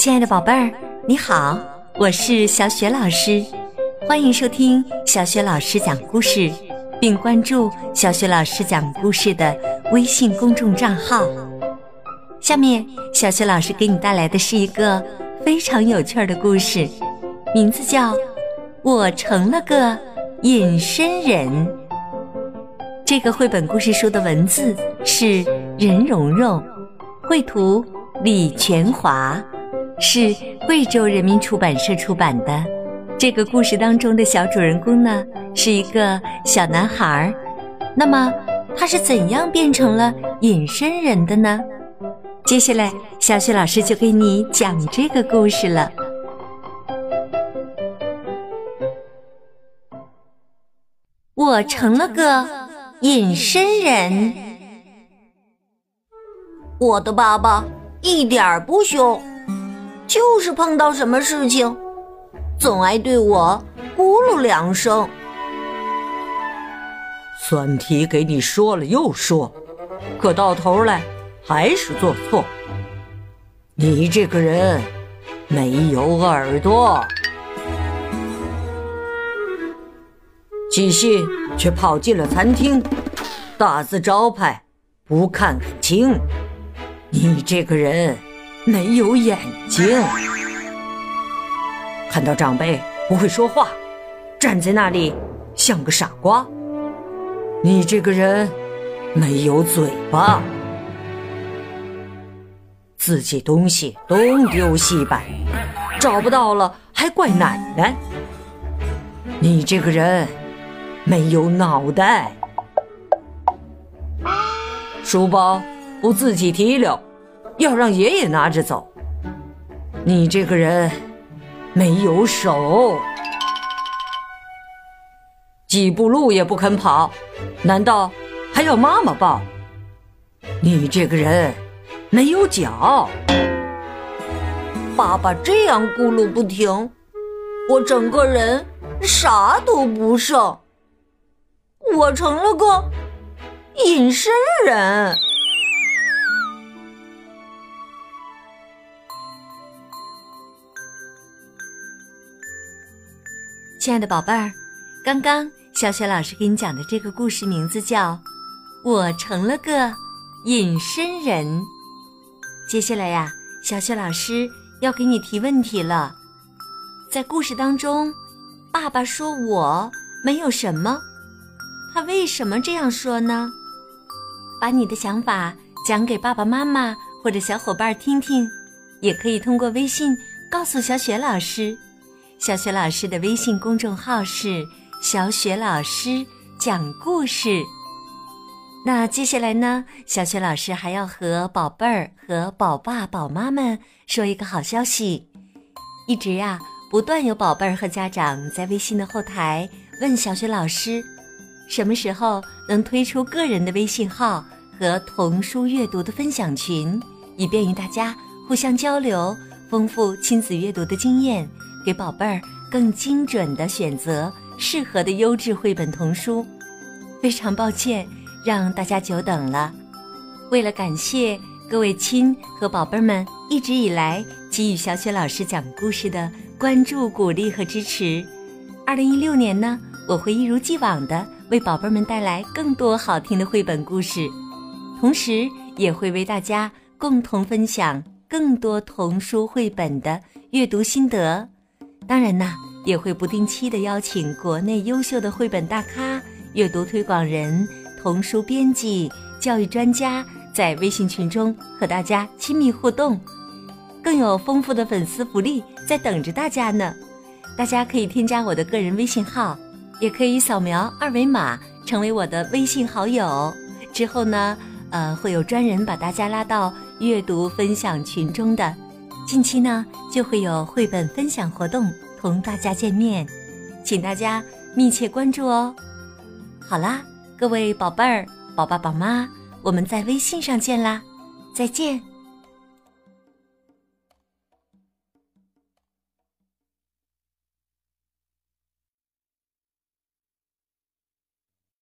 亲爱的宝贝儿，你好，我是小雪老师，欢迎收听小雪老师讲故事，并关注小雪老师讲故事的微信公众账号。下面，小雪老师给你带来的是一个非常有趣的故事，名字叫《我成了个隐身人》。这个绘本故事书的文字是任蓉蓉，绘图李全华。是贵州人民出版社出版的。这个故事当中的小主人公呢，是一个小男孩儿。那么他是怎样变成了隐身人的呢？接下来，小雪老师就给你讲这个故事了。我成了个隐身人。我的爸爸一点儿不凶。就是碰到什么事情，总爱对我咕噜两声。算题给你说了又说，可到头来还是做错。你这个人没有耳朵，寄信却跑进了餐厅，大字招牌不看看清。你这个人。没有眼睛，看到长辈不会说话，站在那里像个傻瓜。你这个人没有嘴巴，自己东西东丢西摆，找不到了还怪奶奶。你这个人没有脑袋，书包不自己提溜。要让爷爷拿着走。你这个人没有手，几步路也不肯跑，难道还要妈妈抱？你这个人没有脚，爸爸这样咕噜不停，我整个人啥都不剩，我成了个隐身人。亲爱的宝贝儿，刚刚小雪老师给你讲的这个故事名字叫《我成了个隐身人》。接下来呀，小雪老师要给你提问题了。在故事当中，爸爸说我没有什么，他为什么这样说呢？把你的想法讲给爸爸妈妈或者小伙伴听听，也可以通过微信告诉小雪老师。小雪老师的微信公众号是“小雪老师讲故事”。那接下来呢，小雪老师还要和宝贝儿和宝爸宝妈们说一个好消息。一直呀，不断有宝贝儿和家长在微信的后台问小雪老师，什么时候能推出个人的微信号和童书阅读的分享群，以便于大家互相交流，丰富亲子阅读的经验。给宝贝儿更精准的选择适合的优质绘本童书，非常抱歉让大家久等了。为了感谢各位亲和宝贝们一直以来给予小雪老师讲故事的关注、鼓励和支持，二零一六年呢，我会一如既往的为宝贝们带来更多好听的绘本故事，同时也会为大家共同分享更多童书绘本的阅读心得。当然呢，也会不定期的邀请国内优秀的绘本大咖、阅读推广人、童书编辑、教育专家，在微信群中和大家亲密互动，更有丰富的粉丝福利在等着大家呢。大家可以添加我的个人微信号，也可以扫描二维码成为我的微信好友。之后呢，呃，会有专人把大家拉到阅读分享群中的。近期呢，就会有绘本分享活动同大家见面，请大家密切关注哦。好啦，各位宝贝儿、宝爸宝妈，我们在微信上见啦，再见。